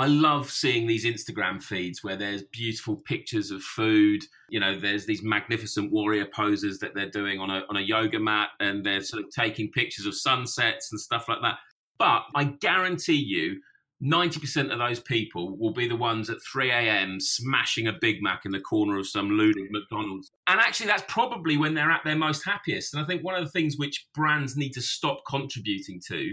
I love seeing these Instagram feeds where there's beautiful pictures of food. You know, there's these magnificent warrior poses that they're doing on a on a yoga mat, and they're sort of taking pictures of sunsets and stuff like that. But I guarantee you, 90% of those people will be the ones at 3 a.m. smashing a Big Mac in the corner of some ludicrous McDonald's. And actually, that's probably when they're at their most happiest. And I think one of the things which brands need to stop contributing to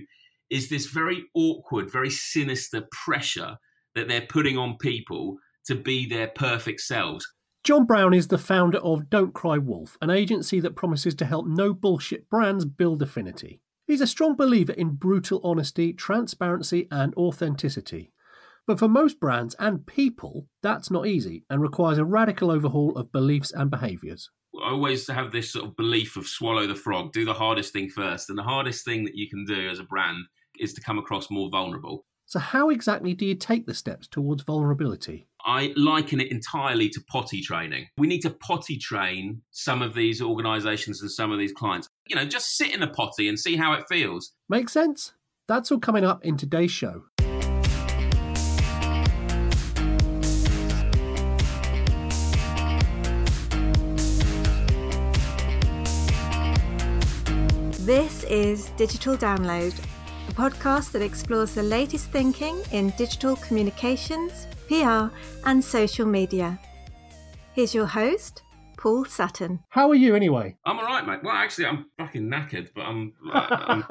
is this very awkward, very sinister pressure that they're putting on people to be their perfect selves. John Brown is the founder of Don't Cry Wolf, an agency that promises to help no bullshit brands build affinity. He's a strong believer in brutal honesty, transparency, and authenticity. But for most brands and people, that's not easy and requires a radical overhaul of beliefs and behaviours. I always have this sort of belief of swallow the frog, do the hardest thing first. And the hardest thing that you can do as a brand is to come across more vulnerable. So, how exactly do you take the steps towards vulnerability? I liken it entirely to potty training. We need to potty train some of these organizations and some of these clients. You know, just sit in a potty and see how it feels. Makes sense? That's all coming up in today's show. Is Digital Download, a podcast that explores the latest thinking in digital communications PR, and social media. Here's your host, Paul Sutton. How are you anyway? I'm all right, mate. Well, actually, I'm fucking knackered, but I'm. I'm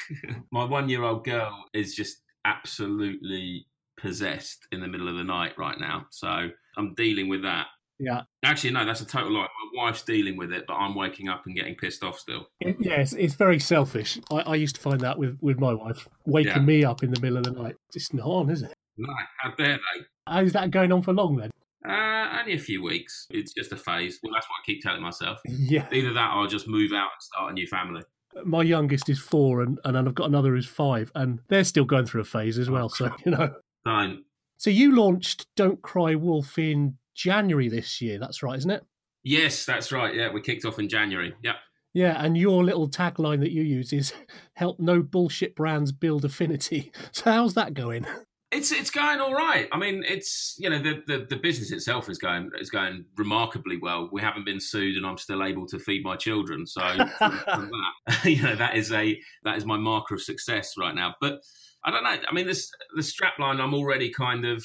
my one year old girl is just absolutely possessed in the middle of the night right now. So I'm dealing with that. Yeah. Actually, no, that's a total lie. My wife's dealing with it, but I'm waking up and getting pissed off still. Yes, it's very selfish. I, I, used to find that with, with my wife, waking yeah. me up in the middle of the night. It's not on, is it? No, how dare they? How's that going on for long then? Uh, only a few weeks. It's just a phase. Well, that's what I keep telling myself. Yeah. Either that or I'll just move out and start a new family. My youngest is four, and, and I've got another who's five, and they're still going through a phase as well. So, you know. Fine. So, you launched Don't Cry Wolf in January this year. That's right, isn't it? Yes, that's right. Yeah, we kicked off in January. Yeah. Yeah, and your little tagline that you use is help no bullshit brands build affinity. So, how's that going? It's it's going all right. I mean, it's you know the, the, the business itself is going is going remarkably well. We haven't been sued, and I'm still able to feed my children. So from, from that, you know, that is a that is my marker of success right now. But I don't know. I mean, this the strapline. I'm already kind of,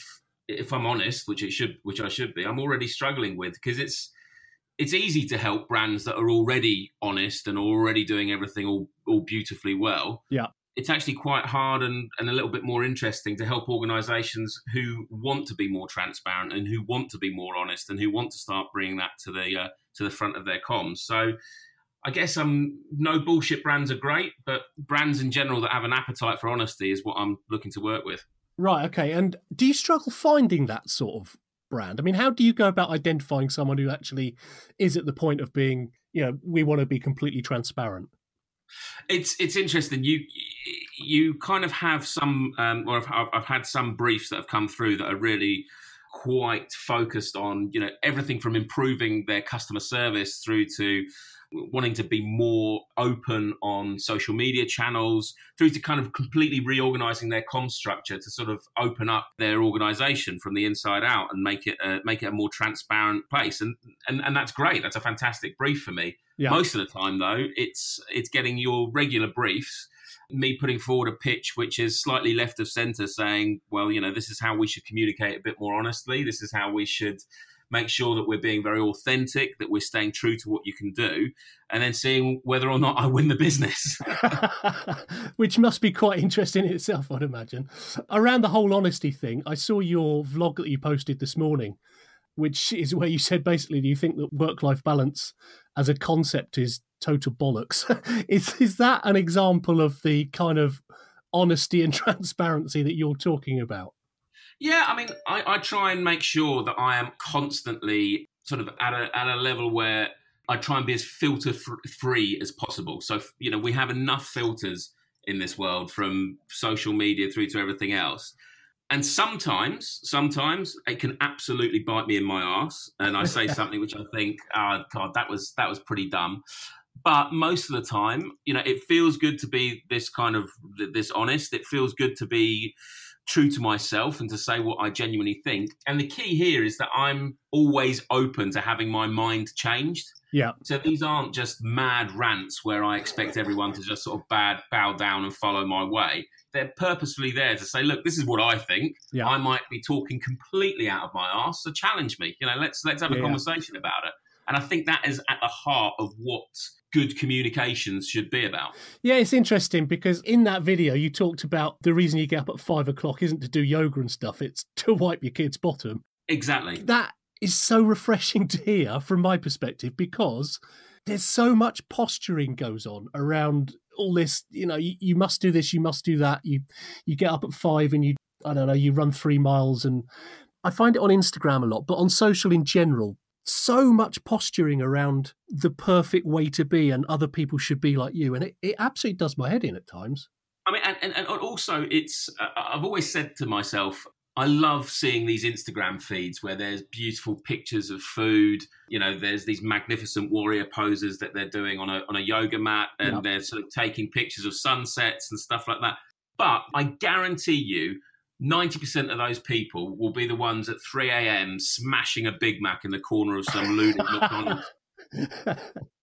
if I'm honest, which it should, which I should be. I'm already struggling with because it's it's easy to help brands that are already honest and already doing everything all all beautifully well. Yeah it's actually quite hard and, and a little bit more interesting to help organizations who want to be more transparent and who want to be more honest and who want to start bringing that to the uh, to the front of their comms so I guess um, no bullshit brands are great, but brands in general that have an appetite for honesty is what I'm looking to work with. Right. Okay. And do you struggle finding that sort of brand? I mean, how do you go about identifying someone who actually is at the point of being, you know, we want to be completely transparent? It's it's interesting. You you kind of have some, um, or I've, I've had some briefs that have come through that are really quite focused on you know everything from improving their customer service through to wanting to be more open on social media channels through to kind of completely reorganizing their com structure to sort of open up their organization from the inside out and make it a, make it a more transparent place. And, and and that's great. That's a fantastic brief for me. Yeah. most of the time though it's it's getting your regular briefs me putting forward a pitch which is slightly left of center saying well you know this is how we should communicate a bit more honestly. This is how we should make sure that we're being very authentic, that we're staying true to what you can do, and then seeing whether or not I win the business. Which must be quite interesting in itself, I'd imagine. Around the whole honesty thing, I saw your vlog that you posted this morning, which is where you said basically, do you think that work life balance as a concept is total bollocks? is, is that an example of the kind of honesty and transparency that you're talking about? Yeah, I mean, I, I try and make sure that I am constantly sort of at a, at a level where I try and be as filter free as possible. So, you know, we have enough filters in this world from social media through to everything else. And sometimes, sometimes it can absolutely bite me in my ass, and I say something which I think, oh God, that was that was pretty dumb. But most of the time, you know, it feels good to be this kind of this honest. It feels good to be true to myself and to say what I genuinely think. And the key here is that I'm always open to having my mind changed. Yeah. So these aren't just mad rants where I expect everyone to just sort of bad bow down and follow my way. They're purposefully there to say, look, this is what I think. Yeah. I might be talking completely out of my ass, so challenge me. You know, let's let's have a Yeah. conversation about it. And I think that is at the heart of what good communications should be about. Yeah, it's interesting because in that video you talked about the reason you get up at five o'clock isn't to do yoga and stuff, it's to wipe your kid's bottom. Exactly. That is so refreshing to hear from my perspective because there's so much posturing goes on around all this, you know, you, you must do this, you must do that. You you get up at five and you I don't know, you run three miles and I find it on Instagram a lot, but on social in general, so much posturing around the perfect way to be and other people should be like you. And it, it absolutely does my head in at times. I mean, and, and, and also, it's uh, I've always said to myself, I love seeing these Instagram feeds where there's beautiful pictures of food. You know, there's these magnificent warrior poses that they're doing on a on a yoga mat, and Yeah. they're sort of taking pictures of sunsets and stuff like that. But I guarantee you. 90% of those people will be the ones at 3 a.m. smashing a Big Mac in the corner of some loony McDonald's.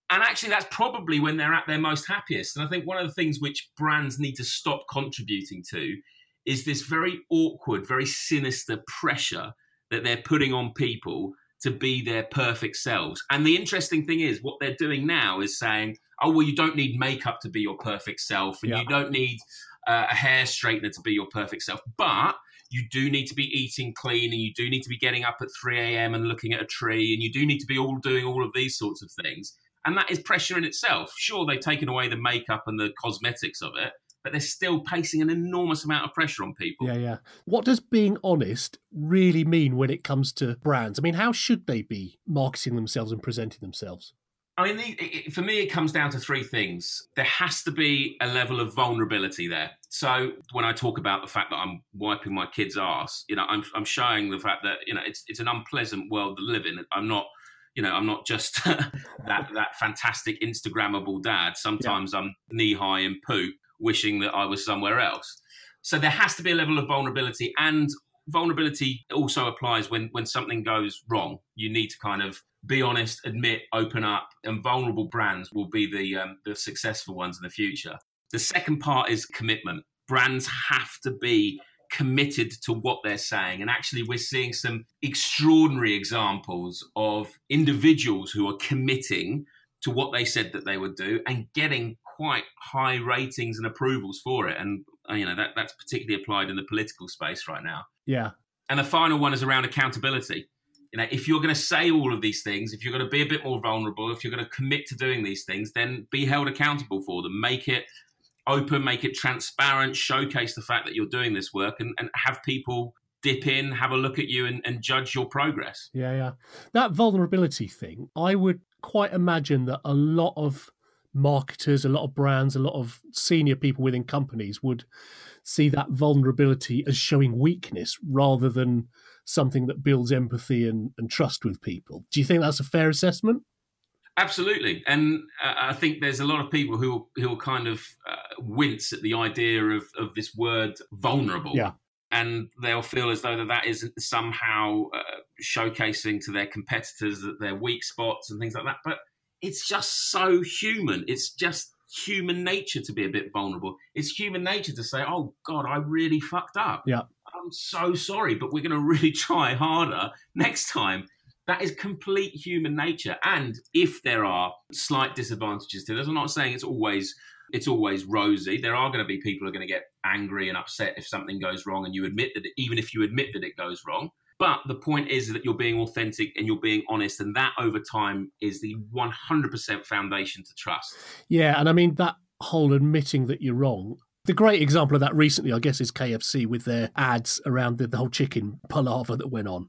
And actually, that's probably when they're at their most happiest. And I think one of the things which brands need to stop contributing to is this very awkward, very sinister pressure that they're putting on people to be their perfect selves. And the interesting thing is, what they're doing now is saying, oh, well, you don't need makeup to be your perfect self, and Yeah. you don't need uh, a hair straightener to be your perfect self. But you do need to be eating clean and you do need to be getting up at 3 a.m. and looking at a tree and you do need to be all doing all of these sorts of things. And that is pressure in itself. Sure, they've taken away the makeup and the cosmetics of it, but they're still placing an enormous amount of pressure on people. Yeah, yeah. What does being honest really mean when it comes to brands? I mean, how should they be marketing themselves and presenting themselves? I mean, the, it, for me, it comes down to three things. There has to be a level of vulnerability there. So when I talk about the fact that I'm wiping my kid's ass, you know, I'm, I'm showing the fact that you know it's it's an unpleasant world to live in. I'm not, you know, I'm not just that that fantastic Instagrammable dad. Sometimes I'm knee high in poop, wishing that I was somewhere else. So there has to be a level of vulnerability, and vulnerability also applies when when something goes wrong. You need to kind of be honest, admit, open up, and vulnerable brands will be the um, the successful ones in the future. The second part is commitment. Brands have to be committed to what they're saying, and actually, we're seeing some extraordinary examples of individuals who are committing to what they said that they would do and getting quite high ratings and approvals for it. And Uh, you know that that's particularly applied in the political space right now. Yeah. And the final one is around accountability. You know, if you're going to say all of these things, if you're going to be a bit more vulnerable, if you're going to commit to doing these things, then be held accountable for them. Make it open, make it transparent, showcase the fact that you're doing this work, and, and have people dip in, have a look at you, and, and judge your progress. Yeah, yeah. That vulnerability thing, I would quite imagine that a lot of marketers, a lot of brands, a lot of senior people within companies would see that vulnerability as showing weakness rather than something that builds empathy and, and trust with people. Do you think that's a fair assessment? Absolutely, and uh, I think there's a lot of people who who will kind of uh, wince at the idea of of this word vulnerable. Yeah. And they'll feel as though that, that is somehow uh, showcasing to their competitors that their weak spots and things like that. But it's just so human. It's just human nature to be a bit vulnerable. It's human nature to say, "Oh God, I really fucked up. Yeah. I'm so sorry, but we're going to really try harder next time." That is complete human nature. And if there are slight disadvantages to this, I'm not saying it's always it's always rosy. There are going to be people who are going to get angry and upset if something goes wrong, and you admit that, it, even if you admit that it goes wrong. But the point is that you're being authentic and you're being honest, and that over time is the 100% foundation to trust. Yeah, and I mean that whole admitting that you're wrong. The great example of that recently, I guess, is KFC with their ads around the, the whole chicken palaver that went on.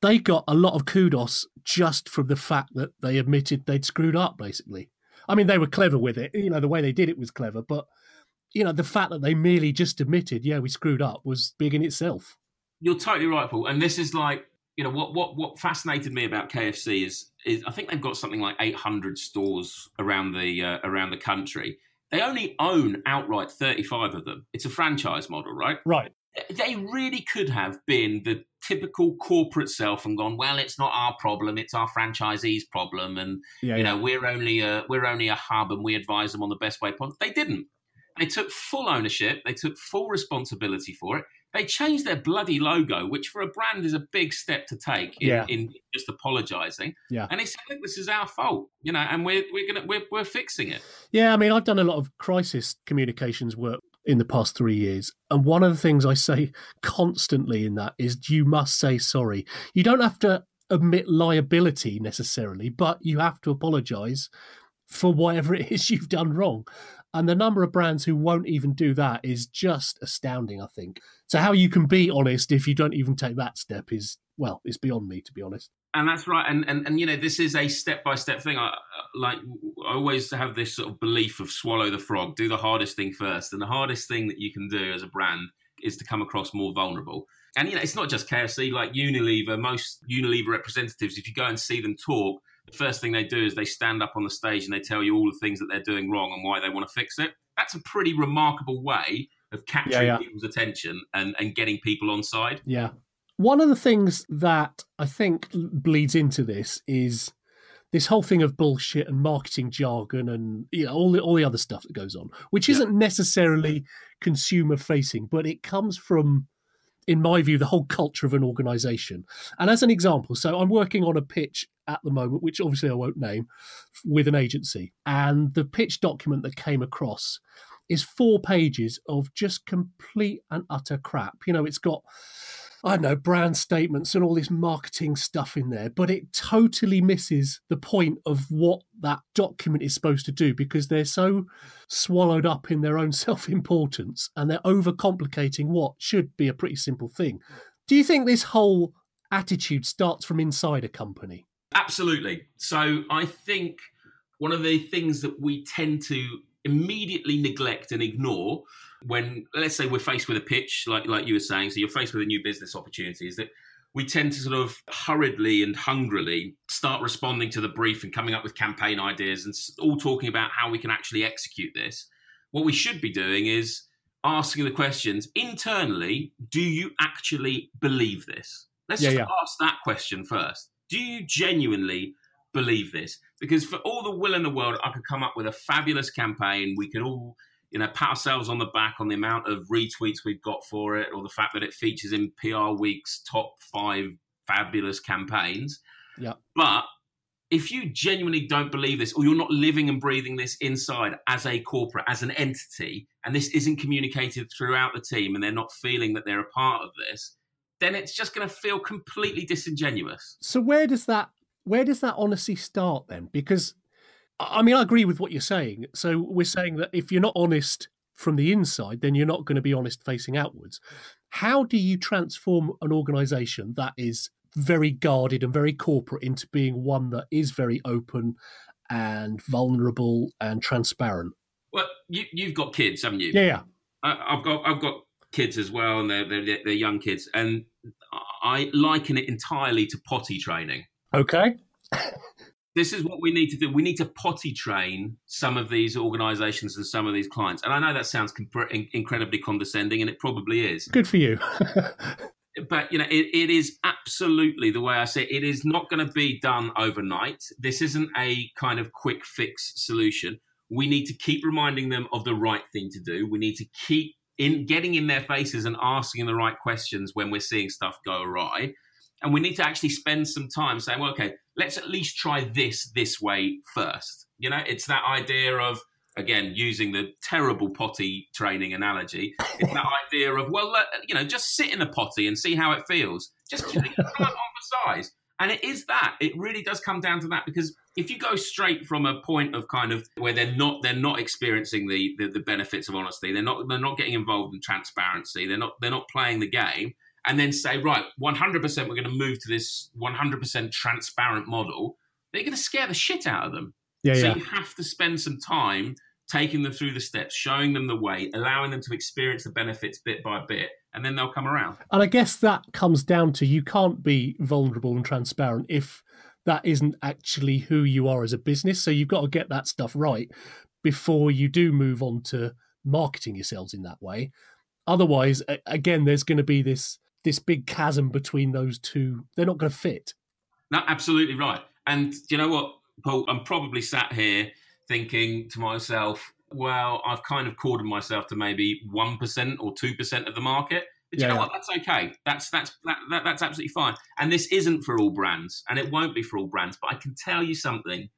They got a lot of kudos just from the fact that they admitted they'd screwed up, basically. I mean, they were clever with it. You know, the way they did it was clever, but, you know, the fact that they merely just admitted, yeah, we screwed up was big in itself. You're totally right, Paul. And this is like, you know, what what what fascinated me about KFC is is I think they've got something like 800 stores around the uh, around the country. They only own outright 35 of them. It's a franchise model, right? Right. they really could have been the typical corporate self and gone, well, it's not our problem, it's our franchisees' problem, and Yeah, you yeah. know we're only a we're only a hub, and we advise them on the best way possible. They didn't. They took full ownership. They took full responsibility for it. They changed their bloody logo, which for a brand is a big step to take in, Yeah. in just apologising. Yeah. And they said, "Look, this is our fault," you know, and we're we're gonna we're, we're fixing it. Yeah, I mean, I've done a lot of crisis communications work in the past three years. And one of the things I say constantly in that is you must say sorry. You don't have to admit liability necessarily, but you have to apologize for whatever it is you've done wrong. And the number of brands who won't even do that is just astounding, I think. So, how you can be honest if you don't even take that step is, well, it's beyond me, to be honest. And that's right. And and, and you know, this is a step by step thing. I like I always have this sort of belief of swallow the frog, do the hardest thing first. And the hardest thing that you can do as a brand is to come across more vulnerable. And you know, it's not just KFC. Like Unilever, most Unilever representatives, if you go and see them talk, the first thing they do is they stand up on the stage and they tell you all the things that they're doing wrong and why they want to fix it. That's a pretty remarkable way of capturing yeah. people's attention and, and getting people on side. Yeah. One of the things that I think bleeds into this is this whole thing of bullshit and marketing jargon and you know all the all the other stuff that goes on, which Yeah. isn't necessarily consumer facing, but it comes from in my view, the whole culture of an organization. And as an example, so I'm working on a pitch at the moment, which obviously I won't name, with an agency. And the pitch document that came across is four pages of just complete and utter crap. You know, it's got, I don't know, brand statements and all this marketing stuff in there, but it totally misses the point of what that document is supposed to do because they're so swallowed up in their own self importance and they're overcomplicating what should be a pretty simple thing. Do you think this whole attitude starts from inside a company? Absolutely. So I think one of the things that we tend to immediately neglect and ignore when, let's say, we're faced with a pitch, like like you were saying, so you're faced with a new business opportunity, is that we tend to sort of hurriedly and hungrily start responding to the brief and coming up with campaign ideas and all talking about how we can actually execute this. What we should be doing is asking the questions internally do you actually believe this? Let's Yeah, just yeah. ask that question first. Do you genuinely believe this? Because for all the will in the world, I could come up with a fabulous campaign. We could all, you know, pat ourselves on the back on the amount of retweets we've got for it, or the fact that it features in PR Week's top five fabulous campaigns. Yeah. But if you genuinely don't believe this, or you're not living and breathing this inside as a corporate, as an entity, and this isn't communicated throughout the team, and they're not feeling that they're a part of this, then it's just going to feel completely disingenuous. So where does that where does that honesty start then? Because I mean, I agree with what you're saying. So we're saying that if you're not honest from the inside, then you're not going to be honest facing outwards. How do you transform an organization that is very guarded and very corporate into being one that is very open and vulnerable and transparent? Well, you, you've got kids, haven't you? Yeah, yeah. I, I've got I've got kids as well, and they're, they're they're young kids, and I liken it entirely to potty training. Okay. This is what we need to do. We need to potty train some of these organisations and some of these clients. And I know that sounds comp- in- incredibly condescending, and it probably is. Good for you. But you know, it, it is absolutely the way I say it. It is not going to be done overnight. This isn't a kind of quick fix solution. We need to keep reminding them of the right thing to do. We need to keep in getting in their faces and asking the right questions when we're seeing stuff go awry. And we need to actually spend some time saying, well, okay, let's at least try this this way first. You know, it's that idea of again using the terrible potty training analogy. It's that idea of well, let, you know, just sit in a potty and see how it feels. Just you know, come on the size. And it is that. It really does come down to that because if you go straight from a point of kind of where they're not they're not experiencing the, the the benefits of honesty, they're not they're not getting involved in transparency, they're not they're not playing the game, and then say right, one hundred percent, we're going to move to this one hundred percent transparent model. They're going to scare the shit out of them. Yeah, so yeah. you have to spend some time taking them through the steps, showing them the way, allowing them to experience the benefits bit by bit, and then they'll come around. And I guess that comes down to you can't be vulnerable and transparent if that isn't actually who you are as a business. So you've got to get that stuff right before you do move on to marketing yourselves in that way. Otherwise, again, there's going to be this this big chasm between those two. They're not going to fit. No, absolutely right. And do you know what, Paul? I'm probably sat here thinking to myself, well, I've kind of cordoned myself to maybe one percent or two percent of the market. But you yeah, know what? That's okay. That's that's that, that, that's absolutely fine. And this isn't for all brands, and it won't be for all brands. But I can tell you something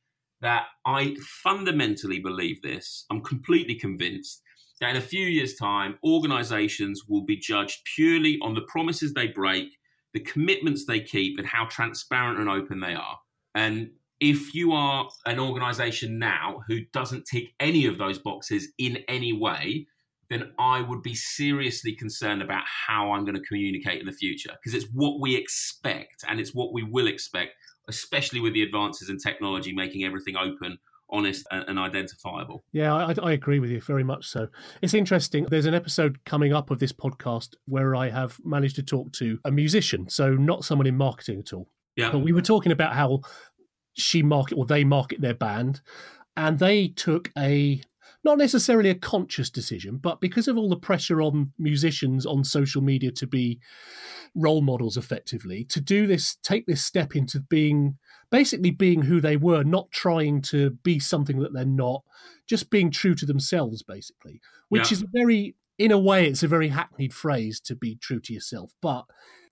that I fundamentally believe this. I'm completely convinced that in a few years' time, organizations will be judged purely on the promises they break, the commitments they keep, and how transparent and open they are. And if you are an organization now who doesn't tick any of those boxes in any way, then I would be seriously concerned about how I'm going to communicate in the future because it's what we expect and it's what we will expect, especially with the advances in technology making everything open honest and, identifiable. Yeah, I, I, agree with you very much so. It's interesting. There's an episode coming up of this podcast where I have managed to talk to a musician, so not someone in marketing at all. Yeah. But we were talking about how she market or they market their band, and they took a not necessarily a conscious decision, but because of all the pressure on musicians on social media to be role models effectively, to do this, take this step into being basically being who they were, not trying to be something that they're not, just being true to themselves, basically, which yeah. is a very, in a way, it's a very hackneyed phrase to be true to yourself. But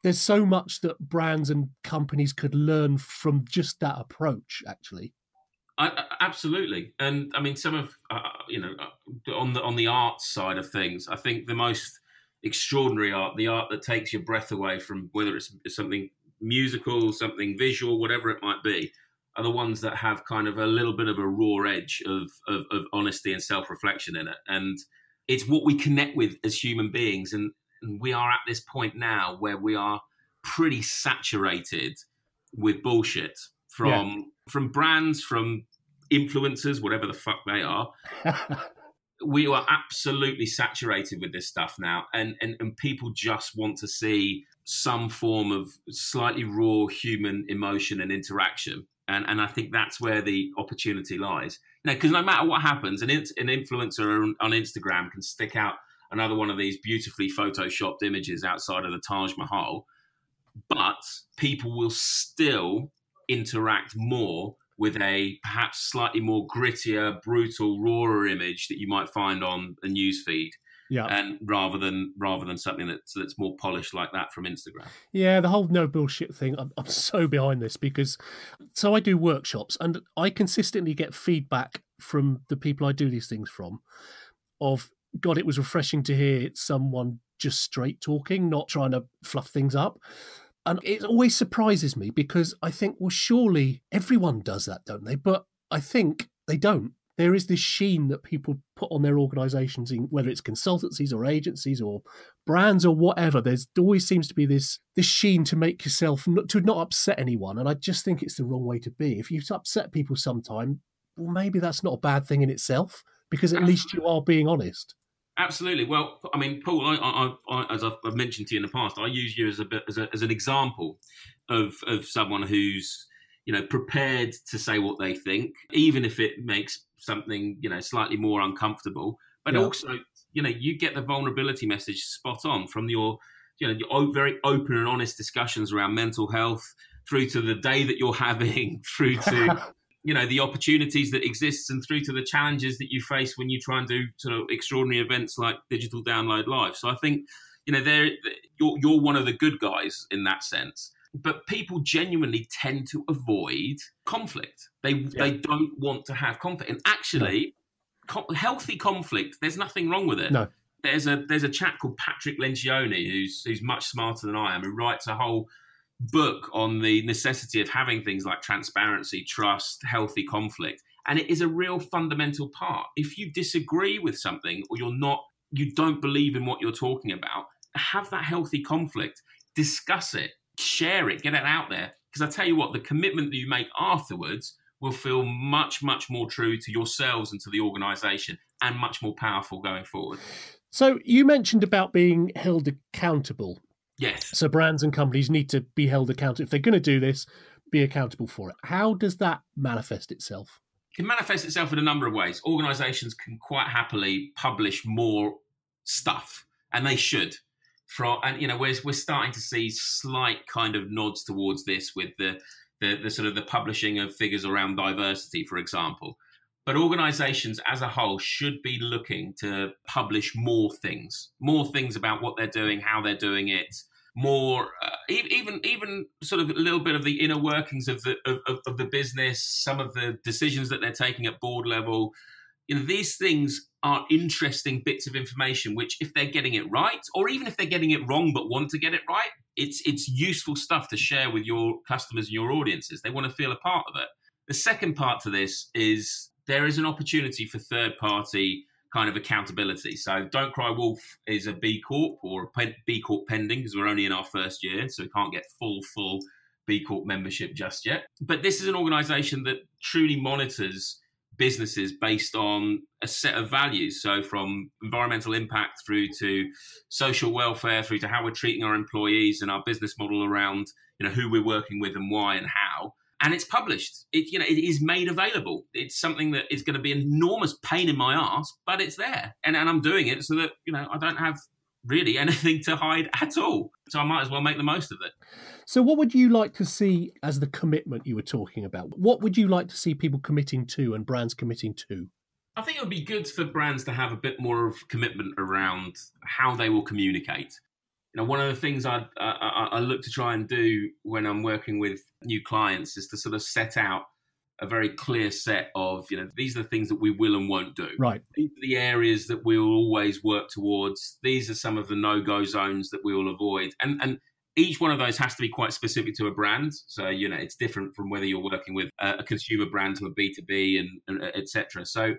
there's so much that brands and companies could learn from just that approach, actually. I, absolutely, and I mean, some of uh, you know, uh, on the on the art side of things, I think the most extraordinary art, the art that takes your breath away from whether it's something musical, something visual, whatever it might be, are the ones that have kind of a little bit of a raw edge of, of, of honesty and self reflection in it. And it's what we connect with as human beings. And, and we are at this point now where we are pretty saturated with bullshit from yeah. from brands, from influencers, whatever the fuck they are. we are absolutely saturated with this stuff now, and, and and people just want to see some form of slightly raw human emotion and interaction. And, and I think that's where the opportunity lies. You know, because no matter what happens, an, an influencer on Instagram can stick out another one of these beautifully photoshopped images outside of the Taj Mahal, but people will still interact more with a perhaps slightly more grittier, brutal, rawer image that you might find on a news feed yeah. and rather than rather than something that's that's more polished like that from instagram. Yeah the whole no bullshit thing I'm, I'm so behind this because so i do workshops and i consistently get feedback from the people i do these things from of god it was refreshing to hear someone just straight talking not trying to fluff things up and it always surprises me because i think well surely everyone does that don't they? But i think they don't. There is this sheen that people put on their organizations whether it's consultancies or agencies or brands or whatever there's there always seems to be this this sheen to make yourself not, to not upset anyone. And i just think it's the wrong way to be. If you upset people sometime well maybe that's not a bad thing in itself because at least mm-hmm. you are being honest Absolutely. Well, I mean, Paul, I, I, I, as I've mentioned to you in the past, I use you as a bit as, a, as an example of of someone who's you know prepared to say what they think, even if it makes something you know slightly more uncomfortable but yeah. also you know you get the vulnerability message spot on from your you know your very open and honest discussions around mental health through to the day that you're having through to you know the opportunities that exists and through to the challenges that you face when you try and do sort of extraordinary events like digital download live so i think you know there you're, you're one of the good guys in that sense but people genuinely tend to avoid conflict. They yeah. they don't want to have conflict, and actually, no. co- healthy conflict. There's nothing wrong with it. No. There's a there's a chap called Patrick Lencioni who's who's much smarter than I am who writes a whole book on the necessity of having things like transparency, trust, healthy conflict, and it is a real fundamental part. If you disagree with something or you're not you don't believe in what you're talking about, have that healthy conflict, discuss it, share it, get it out there. Because I tell you what, the commitment that you make afterwards will feel much, much more true to yourselves and to the organization and much more powerful going forward. So you mentioned about being held accountable. Yes. So brands and companies need to be held accountable. If they're going to do this, be accountable for it. How does that manifest itself? It can manifest itself in a number of ways. Organizations can quite happily publish more stuff and they should. From and you know we're we're starting to see slight kind of nods towards this with the the, the sort of the publishing of figures around diversity, for example. But organizations as a whole should be looking to publish more things, more things about what they're doing, how they're doing it, more uh, even even sort of a little bit of the inner workings of the of, of, the business, some of the decisions that they're taking at board level. You know, these things are interesting bits of information which if they're getting it right or even if they're getting it wrong but want to get it right it's it's useful stuff to share with your customers and your audiences they want to feel a part of it the second part to this is there is an opportunity for third party kind of accountability so don't cry wolf is a b corp or a b corp pending because we're only in our first year so we can't get full full b corp membership just yet but this is an organization that truly monitors businesses based on a set of values. So, from environmental impact through to social welfare, through to how we're treating our employees and our business model around you know who we're working with and why and how. And it's published. It you know it is made available. It's something that is going to be an enormous pain in my ass, but it's there, and and I'm doing it so that you know I don't have really anything to hide at all. So I might as well make the most of it. So, what would you like to see as the commitment you were talking about? What would you like to see people committing to and brands committing to? I think it would be good for brands to have a bit more of commitment around how they will communicate. Know, one of the things I, I, I look to try and do when I'm working with new clients is to sort of set out a very clear set of you know these are the things that we will and won't do. Right. These are the areas that we will always work towards. These are some of the no-go zones that we will avoid. And and each one of those has to be quite specific to a brand. So you know it's different from whether you're working with a, consumer brand to a b2b and, and etc so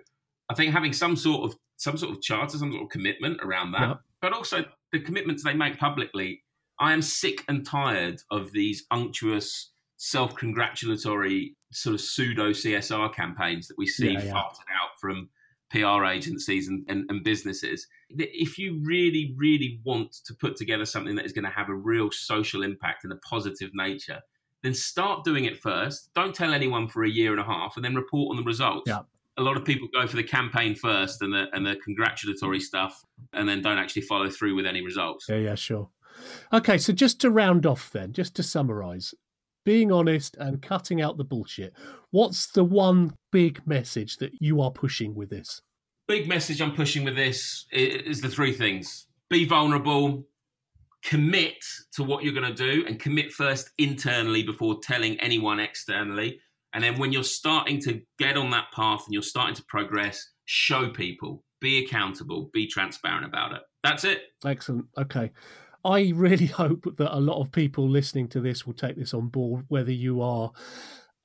i think having some sort of some sort of charter some sort of commitment around that but also the commitments they make publicly i am sick and tired of these unctuous self-congratulatory sort of pseudo CSR campaigns that we see yeah, yeah. farted out from PR agencies and, and, and, businesses. If you really, really want to put together something that is going to have a real social impact and a positive nature, then start doing it first. Don't tell anyone for a year and a half and then report on the results. Yeah. A lot of people go for the campaign first and the, and the congratulatory stuff and then don't actually follow through with any results. Yeah, yeah, sure. Okay, so just to round off then, just to summarize, being honest and cutting out the bullshit. What's the one big message that you are pushing with this? Big message I'm pushing with this is the three things be vulnerable, commit to what you're going to do, and commit first internally before telling anyone externally. And then when you're starting to get on that path and you're starting to progress, show people, be accountable, be transparent about it. That's it. Excellent. Okay. I really hope that a lot of people listening to this will take this on board, whether you are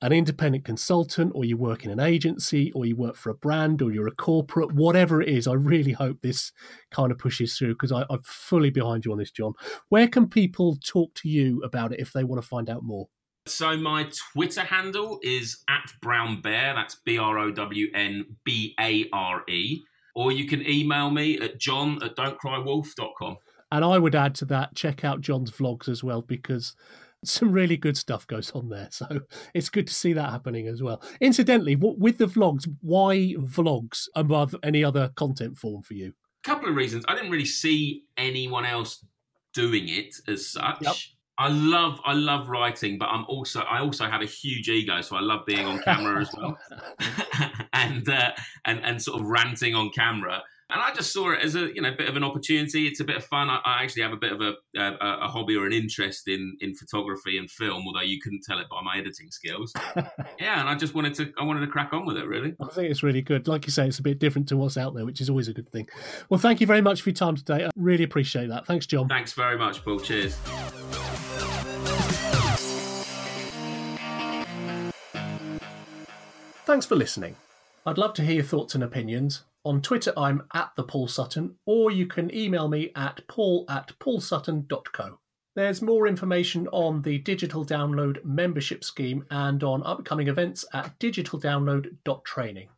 an independent consultant or you work in an agency or you work for a brand or you're a corporate, whatever it is, I really hope this kind of pushes through because I'm fully behind you on this, John. Where can people talk to you about it if they want to find out more? So my Twitter handle is at Brown Bear. That's B R O W N B A R E. Or you can email me at john at don'tcrywolf.com. And I would add to that, check out John's vlogs as well because some really good stuff goes on there. So it's good to see that happening as well. Incidentally, with the vlogs, why vlogs above any other content form for you? A couple of reasons. I didn't really see anyone else doing it as such. Yep. I love I love writing, but I'm also I also have a huge ego, so I love being on camera as well, and uh, and and sort of ranting on camera. And I just saw it as a you know bit of an opportunity. It's a bit of fun. I, I actually have a bit of a, a, a, hobby or an interest in in photography and film, although you couldn't tell it by my editing skills. yeah, and I just wanted to I wanted to crack on with it. Really, I think it's really good. Like you say, it's a bit different to what's out there, which is always a good thing. Well, thank you very much for your time today. I really appreciate that. Thanks, John. Thanks very much, Paul. Cheers. Thanks for listening. I'd love to hear your thoughts and opinions. On Twitter, I'm at the Paul Sutton, or you can email me at paul at paulsutton.co. There's more information on the Digital Download membership scheme and on upcoming events at digitaldownload.training.